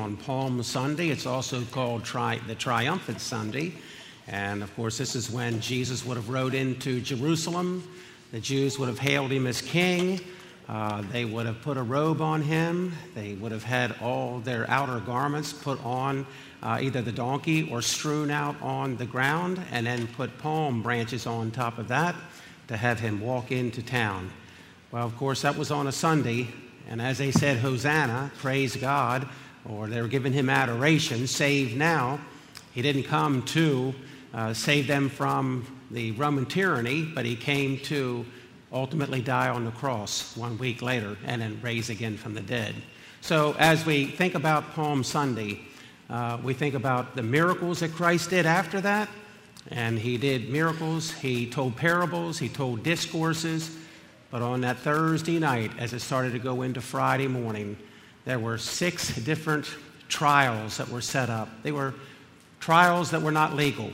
on Palm Sunday. It's also called tri- the Triumphant Sunday. And of course, this is when Jesus would have rode into Jerusalem. The Jews would have hailed him as king. Uh, they would have put a robe on him. They would have had all their outer garments put on uh, either the donkey or strewn out on the ground, and then put palm branches on top of that to have him walk into town. Well, of course, that was on a Sunday, and as they said, Hosanna, praise God, or they were giving him adoration, save now. He didn't come to uh, save them from the Roman tyranny, but he came to ultimately die on the cross one week later and then raise again from the dead. So as we think about Palm Sunday, uh, we think about the miracles that Christ did after that. And he did miracles, he told parables, he told discourses. But on that Thursday night, as it started to go into Friday morning, there were six different trials that were set up. They were trials that were not legal.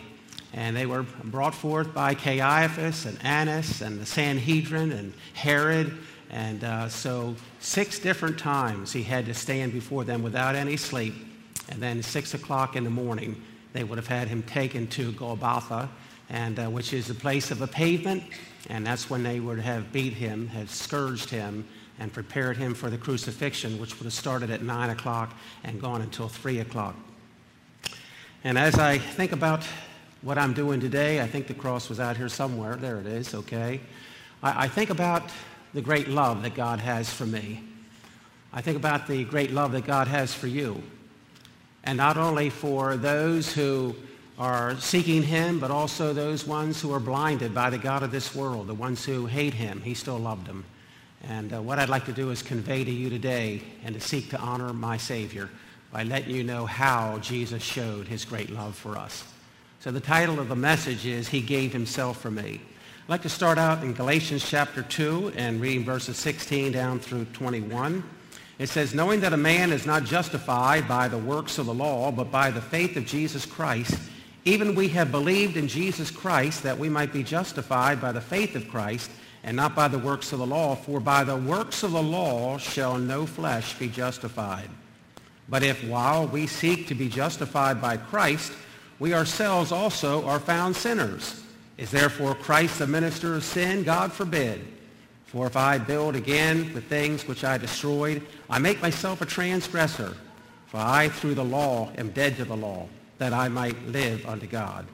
And they were brought forth by Caiaphas and Annas and the Sanhedrin and Herod. And uh, so, six different times he had to stand before them without any sleep. And then, six o'clock in the morning, they would have had him taken to Golgotha, and, uh, which is the place of a pavement. And that's when they would have beat him, have scourged him, and prepared him for the crucifixion, which would have started at 9 o'clock and gone until 3 o'clock. And as I think about what I'm doing today, I think the cross was out here somewhere. There it is, okay? I, I think about the great love that God has for me. I think about the great love that God has for you. And not only for those who are seeking him, but also those ones who are blinded by the God of this world, the ones who hate him. He still loved them. And uh, what I'd like to do is convey to you today and to seek to honor my Savior by letting you know how Jesus showed his great love for us. So the title of the message is He Gave Himself for Me. I'd like to start out in Galatians chapter 2 and reading verses 16 down through 21. It says, knowing that a man is not justified by the works of the law, but by the faith of Jesus Christ, even we have believed in Jesus Christ that we might be justified by the faith of Christ and not by the works of the law. For by the works of the law shall no flesh be justified. But if while we seek to be justified by Christ, we ourselves also are found sinners, is therefore Christ the minister of sin? God forbid. For if I build again the things which I destroyed, I make myself a transgressor. For I through the law am dead to the law, that I might live unto God.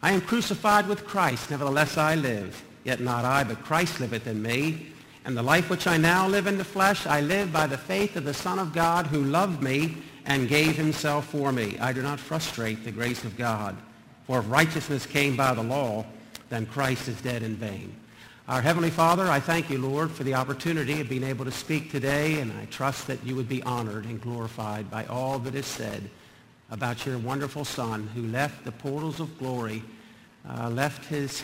I am crucified with Christ, nevertheless I live. Yet not I, but Christ liveth in me. And the life which I now live in the flesh, I live by the faith of the Son of God who loved me and gave himself for me. I do not frustrate the grace of God. For if righteousness came by the law, then Christ is dead in vain. Our Heavenly Father, I thank you, Lord, for the opportunity of being able to speak today, and I trust that you would be honored and glorified by all that is said about your wonderful Son who left the portals of glory, uh, left his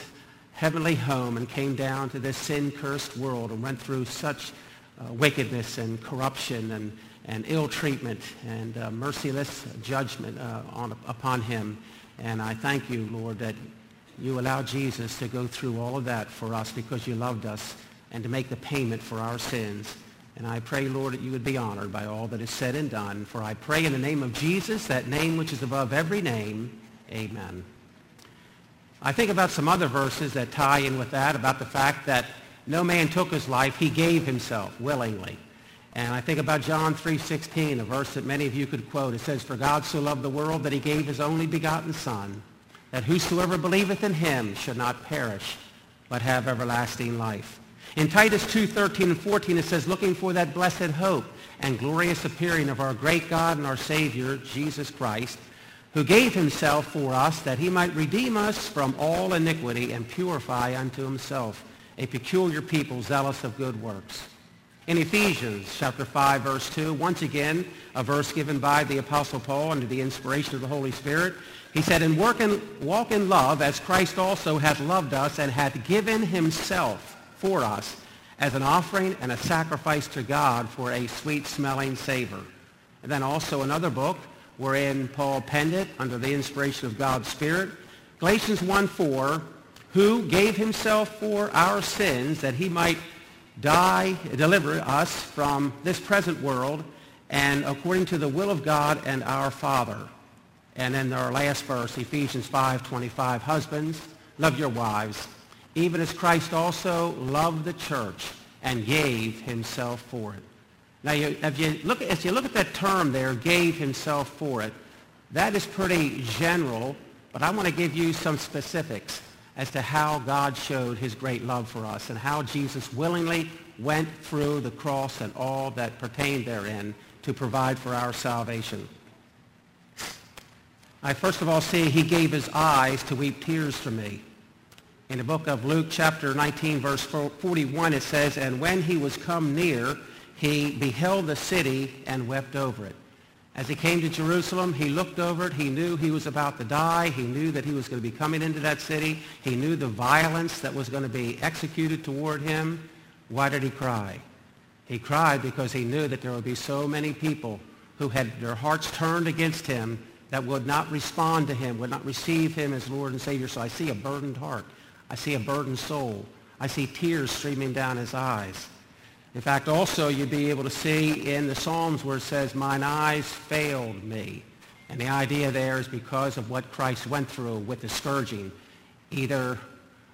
heavenly home and came down to this sin-cursed world and went through such uh, wickedness and corruption and, and ill treatment and uh, merciless judgment uh, on, upon him. And I thank you, Lord, that you allowed Jesus to go through all of that for us because you loved us and to make the payment for our sins. And I pray, Lord, that you would be honored by all that is said and done. For I pray in the name of Jesus, that name which is above every name, amen. I think about some other verses that tie in with that, about the fact that no man took his life, he gave himself willingly. And I think about John 3.16, a verse that many of you could quote. It says, For God so loved the world that he gave his only begotten Son, that whosoever believeth in him should not perish, but have everlasting life. In Titus 2.13 and 14, it says, Looking for that blessed hope and glorious appearing of our great God and our Savior, Jesus Christ, who gave himself for us that he might redeem us from all iniquity and purify unto himself a peculiar people zealous of good works. In Ephesians chapter 5, verse 2, once again, a verse given by the Apostle Paul under the inspiration of the Holy Spirit, he said, And work in, walk in love as Christ also hath loved us and hath given himself for us as an offering and a sacrifice to God for a sweet-smelling savor. And then also another book, wherein Paul penned it under the inspiration of God's Spirit. Galatians 1:4, who gave himself for our sins that he might die, deliver us from this present world, and according to the will of God and our Father. And then our last verse, Ephesians 5:25, husbands, love your wives, even as Christ also loved the church and gave himself for it. Now, you, if you look, if you look at that term there, gave himself for it, that is pretty general, but I want to give you some specifics as to how God showed his great love for us and how Jesus willingly went through the cross and all that pertained therein to provide for our salvation. I first of all see he gave his eyes to weep tears for me. In the book of Luke chapter 19 verse 41 it says, And when he was come near, he beheld the city and wept over it. As he came to Jerusalem, he looked over it. He knew he was about to die. He knew that he was going to be coming into that city. He knew the violence that was going to be executed toward him. Why did he cry? He cried because he knew that there would be so many people who had their hearts turned against him that would not respond to him, would not receive him as Lord and Savior. So I see a burdened heart. I see a burdened soul. I see tears streaming down his eyes. In fact, also you'd be able to see in the Psalms where it says, mine eyes failed me. And the idea there is because of what Christ went through with the scourging. Either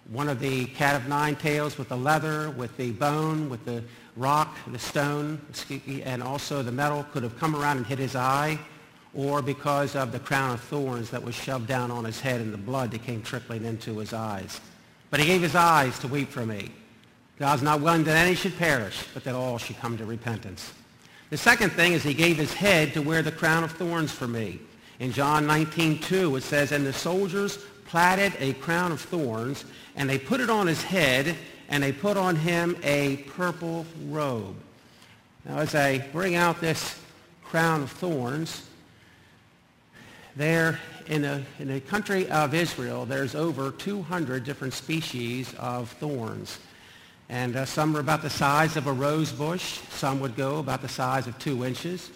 one of the cat of nine tails with the leather, with the bone, with the rock, the stone, and also the metal could have come around and hit his eye, or because of the crown of thorns that was shoved down on his head and the blood that came trickling into his eyes. But he gave his eyes to weep for me. God's not willing that any should perish, but that all should come to repentance. The second thing is he gave his head to wear the crown of thorns for me. In John 19:2 it says, And the soldiers platted a crown of thorns, and they put it on his head, and they put on him a purple robe. Now as I bring out this crown of thorns, there in, a, in the country of Israel, there's over 200 different species of thorns. And uh, some are about the size of a rose bush. Some would go about the size of two inches.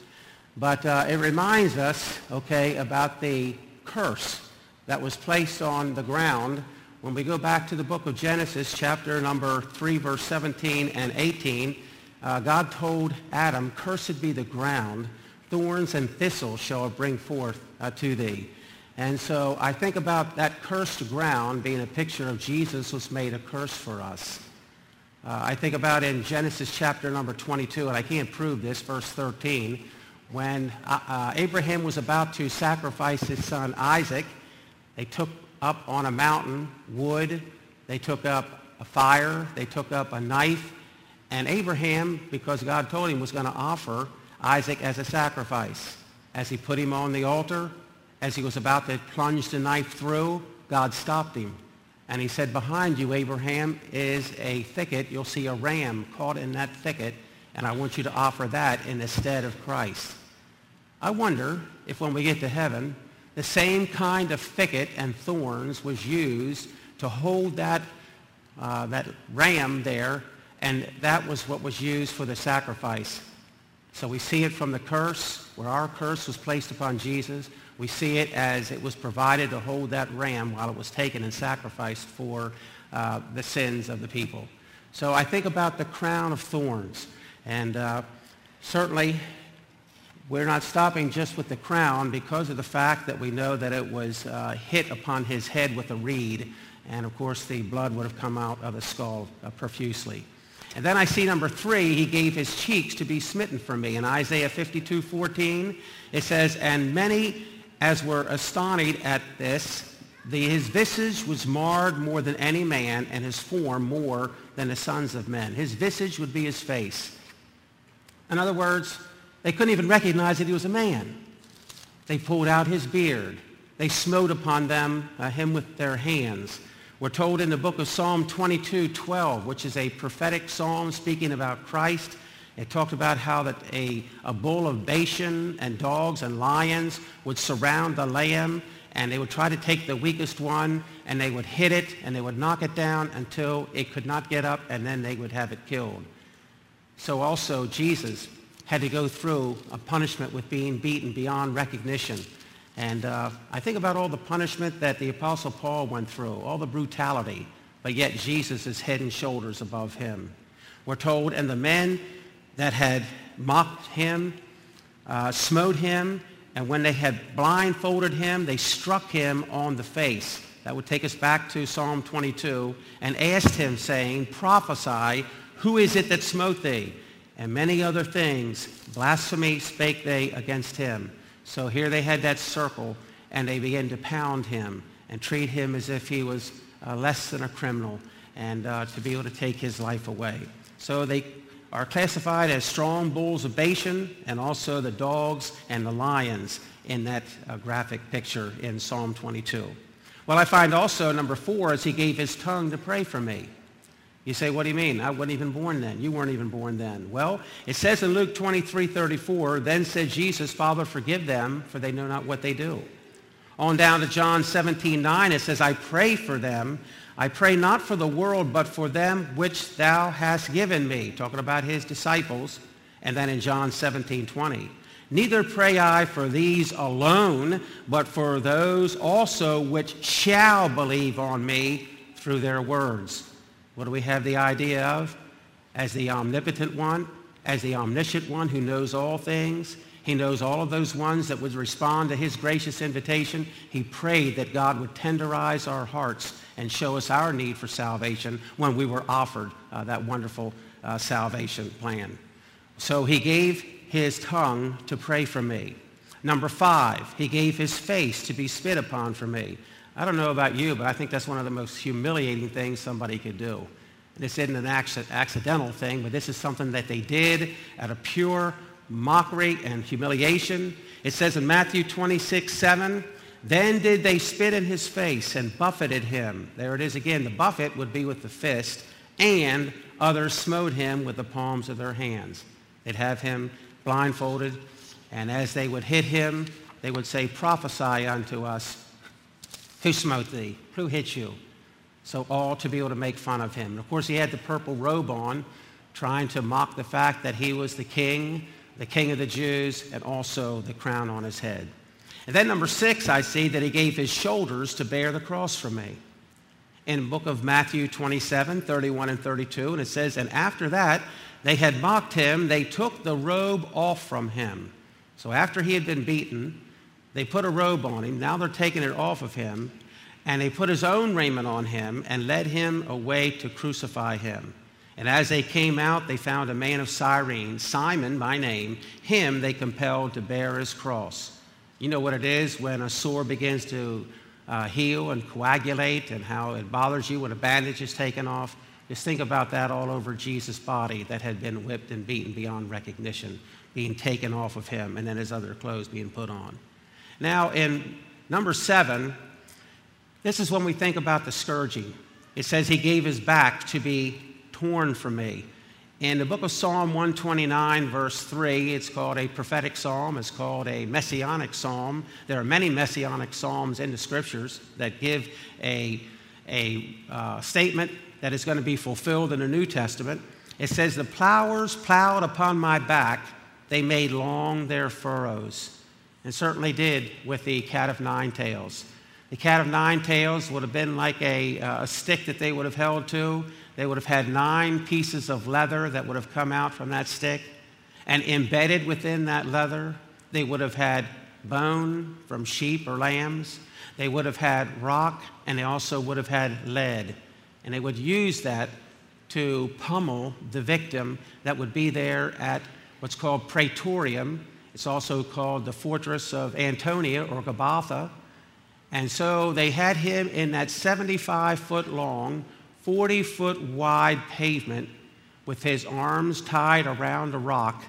But uh, it reminds us, okay, about the curse that was placed on the ground when we go back to the book of Genesis, chapter number 3, verse 17 and 18. Uh, God told Adam, Cursed be the ground, thorns and thistles shall it bring forth uh, to thee. And so I think about that cursed ground being a picture of Jesus was made a curse for us. Uh, I think about in Genesis chapter number 22, and I can't prove this, verse 13, when uh, uh, Abraham was about to sacrifice his son Isaac, they took up on a mountain wood, they took up a fire, they took up a knife, and Abraham, because God told him, was going to offer Isaac as a sacrifice. As he put him on the altar, as he was about to plunge the knife through, God stopped him. And he said, behind you, Abraham, is a thicket. You'll see a ram caught in that thicket, and I want you to offer that in the stead of Christ. I wonder if when we get to heaven, the same kind of thicket and thorns was used to hold that, uh, that ram there, and that was what was used for the sacrifice. So we see it from the curse, where our curse was placed upon Jesus. We see it as it was provided to hold that ram while it was taken and sacrificed for uh, the sins of the people. So I think about the crown of thorns. And uh, certainly we're not stopping just with the crown because of the fact that we know that it was uh, hit upon his head with a reed. And of course the blood would have come out of the skull profusely. And then I see number three, he gave his cheeks to be smitten for me. In Isaiah 52, 14, it says, And many as were astonished at this, the, his visage was marred more than any man, and his form more than the sons of men. His visage would be his face. In other words, they couldn't even recognize that he was a man. They pulled out his beard. They smote upon them, uh, him with their hands. We're told in the book of Psalm 22, 12, which is a prophetic psalm speaking about Christ, it talked about how that a, a bull of Bashan and dogs and lions would surround the lamb and they would try to take the weakest one and they would hit it and they would knock it down until it could not get up and then they would have it killed. So also Jesus had to go through a punishment with being beaten beyond recognition. And uh, I think about all the punishment that the Apostle Paul went through, all the brutality, but yet Jesus is head and shoulders above him. We're told, and the men that had mocked him, uh, smote him, and when they had blindfolded him, they struck him on the face. That would take us back to Psalm 22, and asked him, saying, Prophesy, who is it that smote thee? And many other things, blasphemy spake they against him. So here they had that circle, and they began to pound him and treat him as if he was uh, less than a criminal, and uh, to be able to take his life away. So they are classified as strong bulls of Bashan and also the dogs and the lions in that uh, graphic picture in Psalm 22. Well, I find also number four is he gave his tongue to pray for me. You say, what do you mean? I wasn't even born then. You weren't even born then. Well, it says in Luke 23, 34, then said Jesus, Father, forgive them, for they know not what they do. On down to John 17, 9, it says, I pray for them I pray not for the world, but for them which thou hast given me. Talking about his disciples. And then in John 17, 20. Neither pray I for these alone, but for those also which shall believe on me through their words. What do we have the idea of? As the omnipotent one, as the omniscient one who knows all things, he knows all of those ones that would respond to his gracious invitation. He prayed that God would tenderize our hearts and show us our need for salvation when we were offered uh, that wonderful uh, salvation plan. So he gave his tongue to pray for me. Number five, he gave his face to be spit upon for me. I don't know about you, but I think that's one of the most humiliating things somebody could do. This isn't an accidental thing, but this is something that they did out of pure mockery and humiliation. It says in Matthew 26, 7, then did they spit in his face and buffeted him. There it is again. The buffet would be with the fist, and others smote him with the palms of their hands. They'd have him blindfolded, and as they would hit him, they would say, Prophesy unto us. Who smote thee? Who hit you? So all to be able to make fun of him. And of course, he had the purple robe on, trying to mock the fact that he was the king the king of the Jews, and also the crown on his head. And then number six, I see that he gave his shoulders to bear the cross for me. In book of Matthew 27, 31 and 32, and it says, And after that, they had mocked him. They took the robe off from him. So after he had been beaten, they put a robe on him. Now they're taking it off of him. And they put his own raiment on him and led him away to crucify him. And as they came out, they found a man of Cyrene, Simon by name. Him they compelled to bear his cross. You know what it is when a sore begins to uh, heal and coagulate and how it bothers you when a bandage is taken off? Just think about that all over Jesus' body that had been whipped and beaten beyond recognition, being taken off of him, and then his other clothes being put on. Now, in number seven, this is when we think about the scourging. It says he gave his back to be torn from me. In the book of Psalm 129, verse 3, it's called a prophetic psalm. It's called a messianic psalm. There are many messianic psalms in the scriptures that give a, a uh, statement that is going to be fulfilled in the New Testament. It says, The plowers plowed upon my back, they made long their furrows. And certainly did with the cat of nine tails. The cat of nine tails would have been like a, uh, a stick that they would have held to they would have had nine pieces of leather that would have come out from that stick. And embedded within that leather, they would have had bone from sheep or lambs. They would have had rock, and they also would have had lead. And they would use that to pummel the victim that would be there at what's called Praetorium. It's also called the fortress of Antonia or Gabbatha. And so they had him in that 75 foot long 40 foot wide pavement with his arms tied around a rock,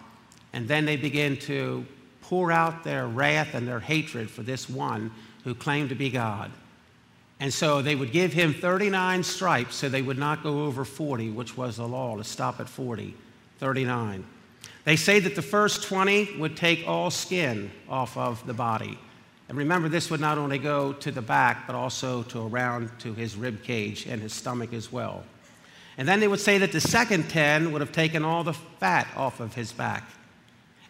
and then they begin to pour out their wrath and their hatred for this one who claimed to be God. And so they would give him 39 stripes so they would not go over 40, which was the law, to stop at 40, 39. They say that the first 20 would take all skin off of the body. And remember, this would not only go to the back, but also to around to his rib cage and his stomach as well. And then they would say that the second 10 would have taken all the fat off of his back.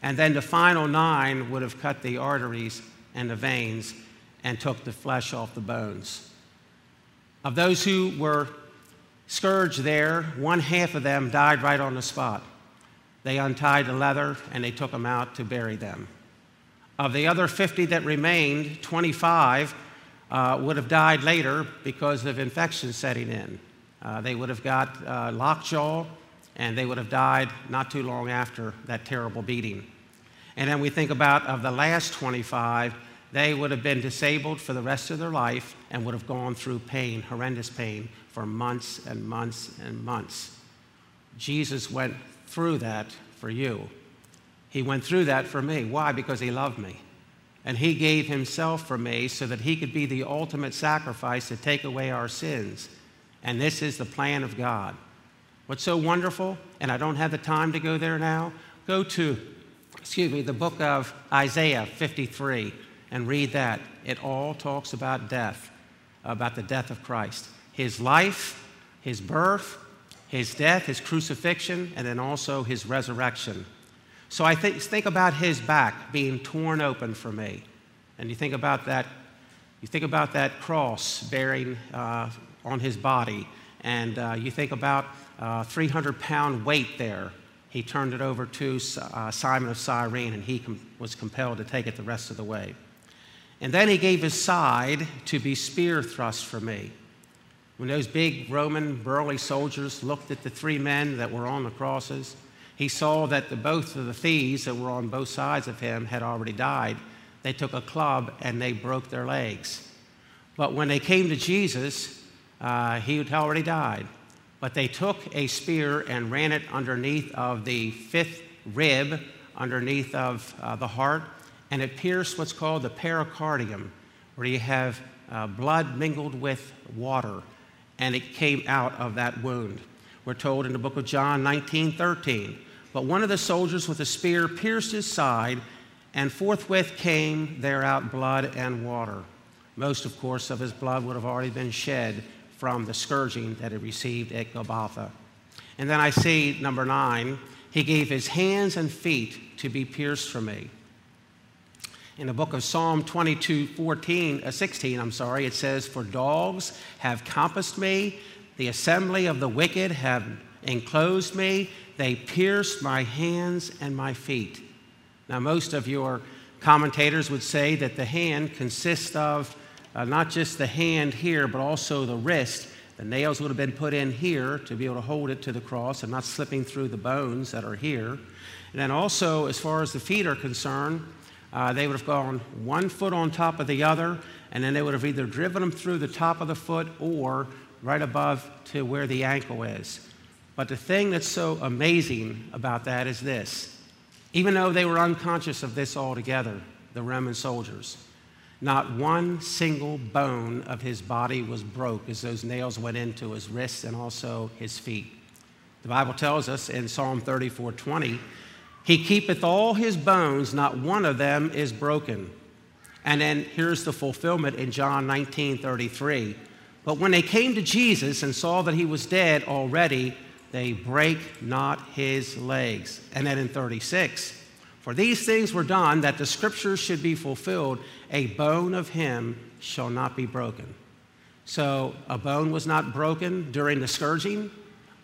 And then the final nine would have cut the arteries and the veins and took the flesh off the bones. Of those who were scourged there, one half of them died right on the spot. They untied the leather and they took them out to bury them. Of the other 50 that remained, 25 uh, would have died later because of infection setting in. Uh, they would have got uh, lockjaw and they would have died not too long after that terrible beating. And then we think about of the last 25, they would have been disabled for the rest of their life and would have gone through pain, horrendous pain, for months and months and months. Jesus went through that for you. He went through that for me. Why? Because he loved me. And he gave himself for me so that he could be the ultimate sacrifice to take away our sins. And this is the plan of God. What's so wonderful, and I don't have the time to go there now, go to, excuse me, the book of Isaiah 53 and read that. It all talks about death, about the death of Christ. His life, his birth, his death, his crucifixion, and then also his resurrection. So I think, think about his back being torn open for me. And you think about that, you think about that cross bearing uh, on his body, and uh, you think about uh, 300 pound weight there. He turned it over to uh, Simon of Cyrene, and he com- was compelled to take it the rest of the way. And then he gave his side to be spear thrust for me. When those big Roman burly soldiers looked at the three men that were on the crosses, he saw that the, both of the thieves that were on both sides of him had already died. They took a club and they broke their legs. But when they came to Jesus, uh, he had already died. But they took a spear and ran it underneath of the fifth rib, underneath of uh, the heart, and it pierced what's called the pericardium, where you have uh, blood mingled with water, and it came out of that wound. We're told in the book of John 19 13. But one of the soldiers with a spear pierced his side, and forthwith came there out blood and water. Most, of course, of his blood would have already been shed from the scourging that he received at Golgotha. And then I see number nine, he gave his hands and feet to be pierced for me in the book of Psalm 22, 14, uh, 16, I'm sorry, it says, For dogs have compassed me, the assembly of the wicked have enclosed me, they pierced my hands and my feet. Now, most of your commentators would say that the hand consists of uh, not just the hand here, but also the wrist. The nails would have been put in here to be able to hold it to the cross and not slipping through the bones that are here. And then also, as far as the feet are concerned, uh, they would have gone one foot on top of the other, and then they would have either driven them through the top of the foot or right above to where the ankle is. But the thing that's so amazing about that is this even though they were unconscious of this altogether, the Roman soldiers, not one single bone of his body was broke as those nails went into his wrists and also his feet. The Bible tells us in Psalm 34 20 he keepeth all his bones, not one of them is broken. And then here's the fulfillment in John 19 33. But when they came to Jesus and saw that he was dead already, they break not his legs. And then in 36, for these things were done that the scriptures should be fulfilled, a bone of him shall not be broken. So a bone was not broken during the scourging,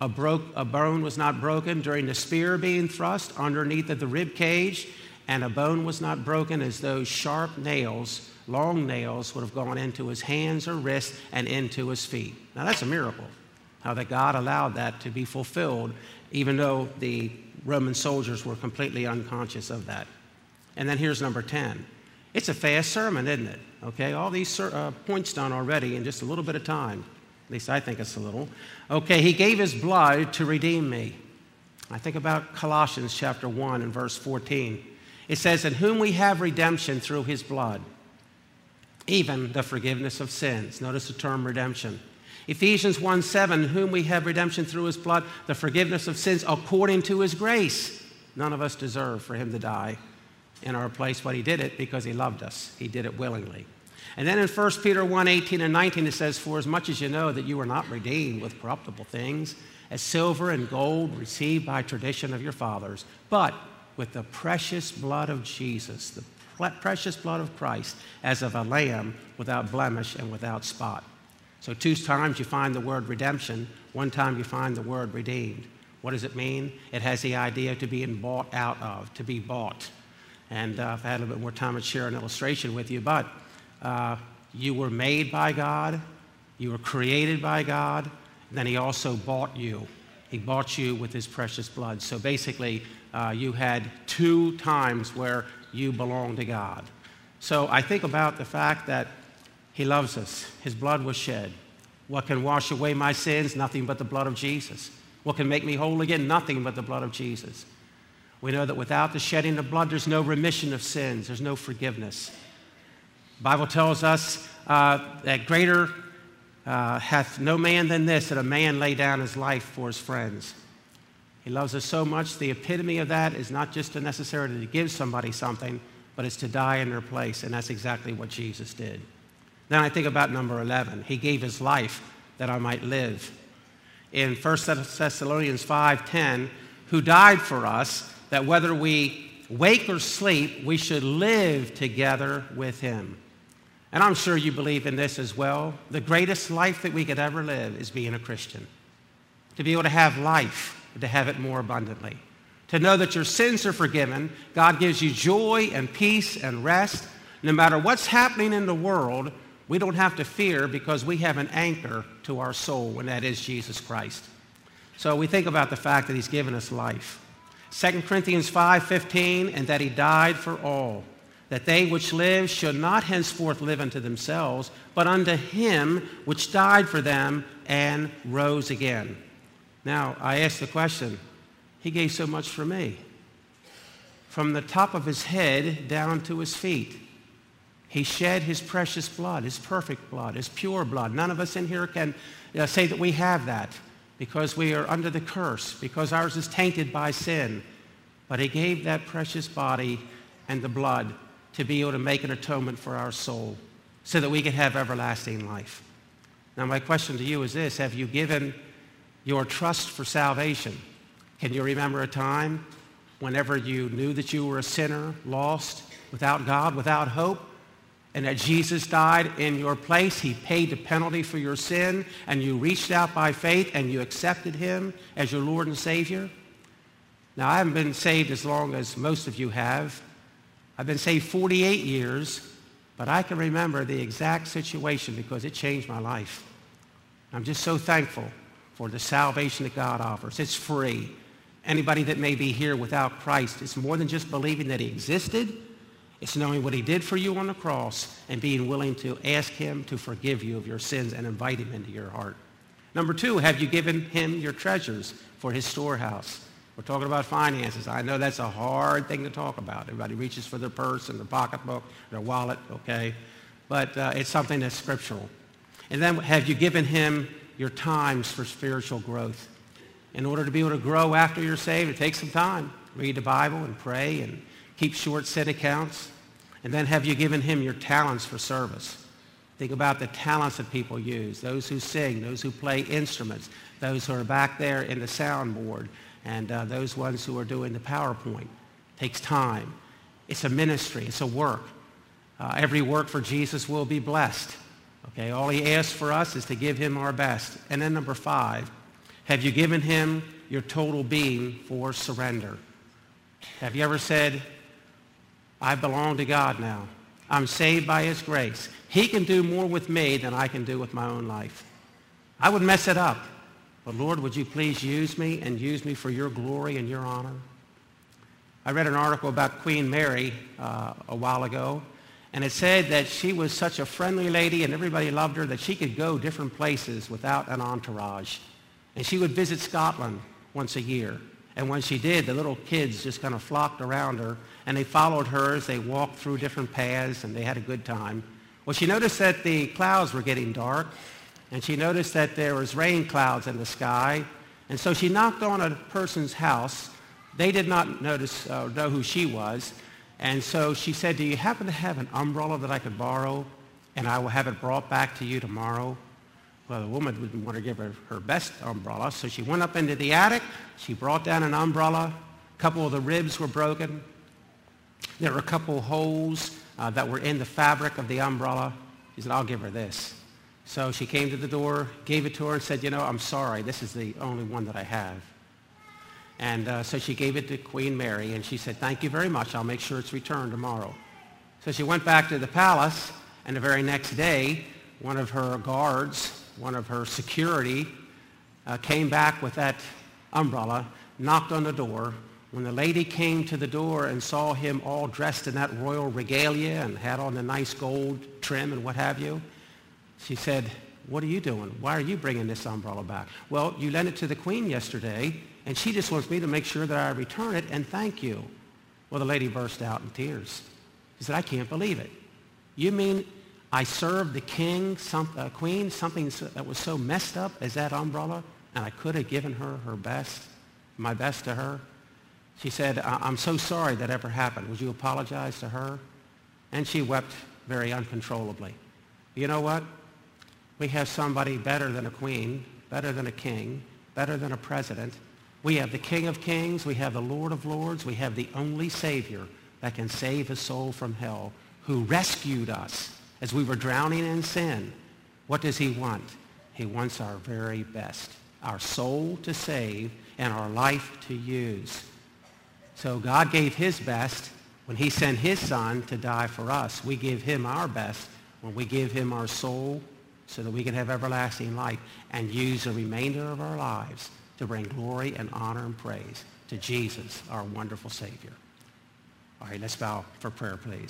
a, broke, a bone was not broken during the spear being thrust underneath of the rib cage, and a bone was not broken as those sharp nails, long nails, would have gone into his hands or wrists and into his feet. Now that's a miracle, how that God allowed that to be fulfilled, even though the Roman soldiers were completely unconscious of that. And then here's number 10. It's a fast sermon, isn't it? Okay, all these uh, points done already in just a little bit of time. At least I think it's a little. Okay, he gave his blood to redeem me. I think about Colossians chapter 1 and verse 14. It says, In whom we have redemption through his blood, even the forgiveness of sins. Notice the term redemption. Ephesians 1 7, whom we have redemption through his blood, the forgiveness of sins according to his grace. None of us deserve for him to die in our place, but he did it because he loved us. He did it willingly. And then in 1 Peter 1 18 and 19, it says, For as much as you know that you were not redeemed with corruptible things, as silver and gold received by tradition of your fathers, but with the precious blood of Jesus, the precious blood of Christ, as of a lamb without blemish and without spot. So, two times you find the word redemption, one time you find the word redeemed. What does it mean? It has the idea to being bought out of, to be bought. And uh, if I had a little bit more time, I'd share an illustration with you. But uh, you were made by God, you were created by God, and then He also bought you. He bought you with His precious blood. So basically, uh, you had two times where you belong to God. So I think about the fact that He loves us. His blood was shed. What can wash away my sins? Nothing but the blood of Jesus. What can make me whole again? Nothing but the blood of Jesus. We know that without the shedding of blood, there's no remission of sins, there's no forgiveness. Bible tells us uh, that greater uh, hath no man than this, that a man lay down his life for his friends. He loves us so much. The epitome of that is not just to necessarily to give somebody something, but it's to die in their place. And that's exactly what Jesus did. Then I think about number 11. He gave his life that I might live. In 1 Thessalonians 5:10, who died for us, that whether we wake or sleep, we should live together with him. And I'm sure you believe in this as well. The greatest life that we could ever live is being a Christian. To be able to have life to have it more abundantly. To know that your sins are forgiven, God gives you joy and peace and rest. No matter what's happening in the world, we don't have to fear because we have an anchor to our soul, and that is Jesus Christ. So we think about the fact that he's given us life. 2 Corinthians 5:15, and that he died for all, that they which live should not henceforth live unto themselves, but unto him which died for them and rose again. Now, I ask the question He gave so much for me. From the top of his head down to his feet, he shed his precious blood, his perfect blood, his pure blood. None of us in here can uh, say that we have that because we are under the curse, because ours is tainted by sin. But he gave that precious body and the blood to be able to make an atonement for our soul so that we can have everlasting life. Now, my question to you is this Have you given your trust for salvation. Can you remember a time whenever you knew that you were a sinner, lost, without God, without hope, and that Jesus died in your place? He paid the penalty for your sin, and you reached out by faith and you accepted him as your Lord and Savior? Now, I haven't been saved as long as most of you have. I've been saved 48 years, but I can remember the exact situation because it changed my life. I'm just so thankful for the salvation that God offers. It's free. Anybody that may be here without Christ, it's more than just believing that he existed. It's knowing what he did for you on the cross and being willing to ask him to forgive you of your sins and invite him into your heart. Number two, have you given him your treasures for his storehouse? We're talking about finances. I know that's a hard thing to talk about. Everybody reaches for their purse and their pocketbook, their wallet, okay? But uh, it's something that's scriptural. And then have you given him your times for spiritual growth. In order to be able to grow after you're saved, it takes some time. Read the Bible and pray and keep short set accounts. And then have you given him your talents for service? Think about the talents that people use, those who sing, those who play instruments, those who are back there in the soundboard, and uh, those ones who are doing the PowerPoint. It takes time. It's a ministry. It's a work. Uh, every work for Jesus will be blessed. Okay, all he asks for us is to give him our best. And then number five, have you given him your total being for surrender? Have you ever said, I belong to God now. I'm saved by his grace. He can do more with me than I can do with my own life. I would mess it up. But Lord, would you please use me and use me for your glory and your honor? I read an article about Queen Mary uh, a while ago, and it said that she was such a friendly lady and everybody loved her that she could go different places without an entourage. And she would visit Scotland once a year. And when she did, the little kids just kind of flocked around her and they followed her as they walked through different paths and they had a good time. Well, she noticed that the clouds were getting dark and she noticed that there was rain clouds in the sky. And so she knocked on a person's house. They did not notice, uh, know who she was. And so she said, do you happen to have an umbrella that I could borrow and I will have it brought back to you tomorrow? Well, the woman didn't want to give her her best umbrella, so she went up into the attic. She brought down an umbrella. A couple of the ribs were broken. There were a couple holes uh, that were in the fabric of the umbrella. She said, I'll give her this. So she came to the door, gave it to her, and said, you know, I'm sorry. This is the only one that I have. And uh, so she gave it to Queen Mary, and she said, thank you very much. I'll make sure it's returned tomorrow. So she went back to the palace, and the very next day, one of her guards, one of her security, uh, came back with that umbrella, knocked on the door. When the lady came to the door and saw him all dressed in that royal regalia and had on the nice gold trim and what have you, she said, what are you doing? Why are you bringing this umbrella back? Well, you lent it to the queen yesterday, and she just wants me to make sure that I return it and thank you. Well, the lady burst out in tears. She said, I can't believe it. You mean I served the king, some, uh, queen, something so, that was so messed up as that umbrella, and I could have given her her best, my best to her? She said, I'm so sorry that ever happened. Would you apologize to her? And she wept very uncontrollably. You know what? We have somebody better than a queen, better than a king, better than a president. We have the King of Kings. We have the Lord of Lords. We have the only Savior that can save a soul from hell, who rescued us as we were drowning in sin. What does he want? He wants our very best, our soul to save and our life to use. So God gave his best when he sent his son to die for us. We give him our best when we give him our soul so that we can have everlasting life and use the remainder of our lives to bring glory and honor and praise to Jesus, our wonderful Savior. All right, let's bow for prayer, please.